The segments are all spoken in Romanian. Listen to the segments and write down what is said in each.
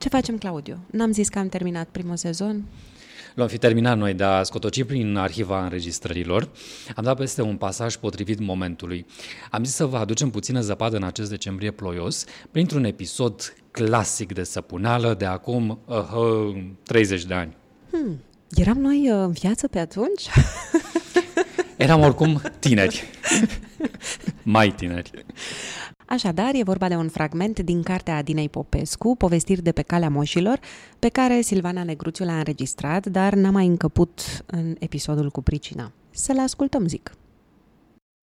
Ce facem, Claudiu? N-am zis că am terminat primul sezon? L-am fi terminat noi, dar scotoci prin arhiva înregistrărilor. Am dat peste un pasaj potrivit momentului. Am zis să vă aducem puțină zăpadă în acest decembrie ploios, printr-un episod clasic de săpuneală de acum uh, 30 de ani. Hmm. Eram noi uh, în viață pe atunci? Eram oricum tineri. Mai tineri. Așadar, e vorba de un fragment din cartea Adinei Popescu, Povestiri de pe calea moșilor, pe care Silvana Negruțiu l-a înregistrat, dar n-a mai încăput în episodul cu pricina. Să-l ascultăm, zic.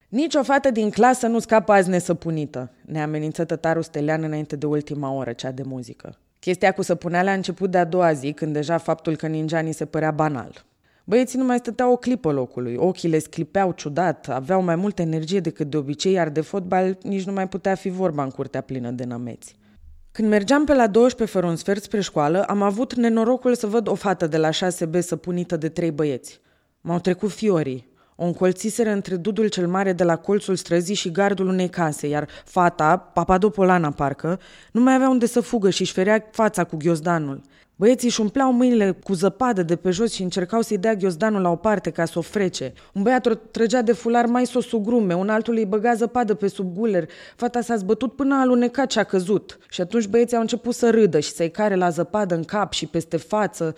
Nici o fată din clasă nu scapă azi nesăpunită, ne amenință tătarul Stelian înainte de ultima oră, cea de muzică. Chestia cu săpuneala a început de a doua zi, când deja faptul că ninja ni se părea banal. Băieții nu mai stăteau o clipă locului, ochii le sclipeau ciudat, aveau mai multă energie decât de obicei, iar de fotbal nici nu mai putea fi vorba în curtea plină de nămeți. Când mergeam pe la 12 fără un sfert spre școală, am avut nenorocul să văd o fată de la 6B săpunită de trei băieți. M-au trecut fiorii. O încolțiseră între dudul cel mare de la colțul străzii și gardul unei case, iar fata, Papadopolana parcă, nu mai avea unde să fugă și își ferea fața cu ghiozdanul. Băieții își umpleau mâinile cu zăpadă de pe jos și încercau să-i dea ghiozdanul la o parte ca să o frece. Un băiat o trăgea de fular mai s-o sugrume, un altul îi băga zăpadă pe sub guler. Fata s-a zbătut până a alunecat și a căzut. Și atunci băieții au început să râdă și să-i care la zăpadă în cap și peste față.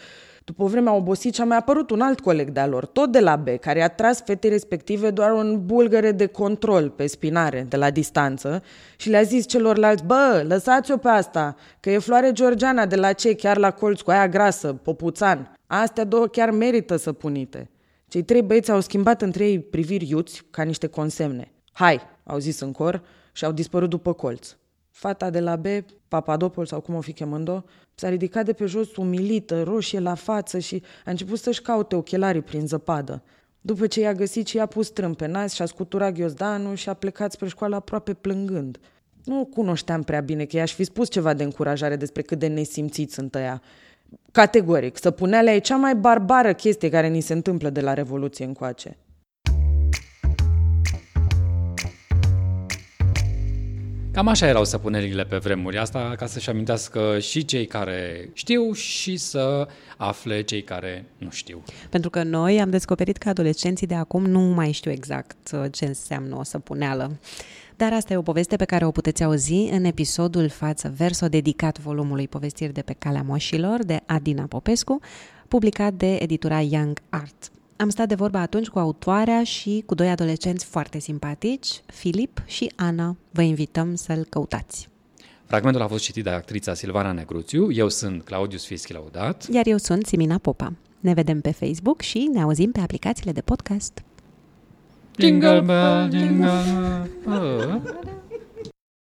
După o vreme a obosit și a mai apărut un alt coleg de-a lor, tot de la B, care a tras fetei respective doar un bulgăre de control pe spinare, de la distanță, și le-a zis celorlalți, bă, lăsați-o pe asta, că e floare georgiana de la ce, chiar la colț cu aia grasă, popuțan. Astea două chiar merită să punite. Cei trei băieți au schimbat între ei priviri iuți ca niște consemne. Hai, au zis în cor și au dispărut după colț. Fata de la B, Papadopol sau cum o fi chemând-o, s-a ridicat de pe jos umilită, roșie la față și a început să-și caute ochelarii prin zăpadă. După ce i-a găsit și i-a pus trâm pe nas și a scuturat ghiozdanul și a plecat spre școală aproape plângând. Nu cunoșteam prea bine că i-aș fi spus ceva de încurajare despre cât de nesimțiți sunt ăia. Categoric, săpuneala e cea mai barbară chestie care ni se întâmplă de la Revoluție încoace. Cam așa erau săpunerile pe vremuri. Asta ca să-și amintească și cei care știu și să afle cei care nu știu. Pentru că noi am descoperit că adolescenții de acum nu mai știu exact uh, ce înseamnă o săpuneală. Dar asta e o poveste pe care o puteți auzi în episodul Față Verso dedicat volumului Povestiri de pe calea moșilor de Adina Popescu, publicat de editura Young Art. Am stat de vorbă atunci cu autoarea și cu doi adolescenți foarte simpatici, Filip și Ana. Vă invităm să-l căutați. Fragmentul a fost citit de actrița Silvana Negruțiu, eu sunt Claudius Fischi Laudat. Iar eu sunt Simina Popa. Ne vedem pe Facebook și ne auzim pe aplicațiile de podcast. Jingle bell, jingle bell.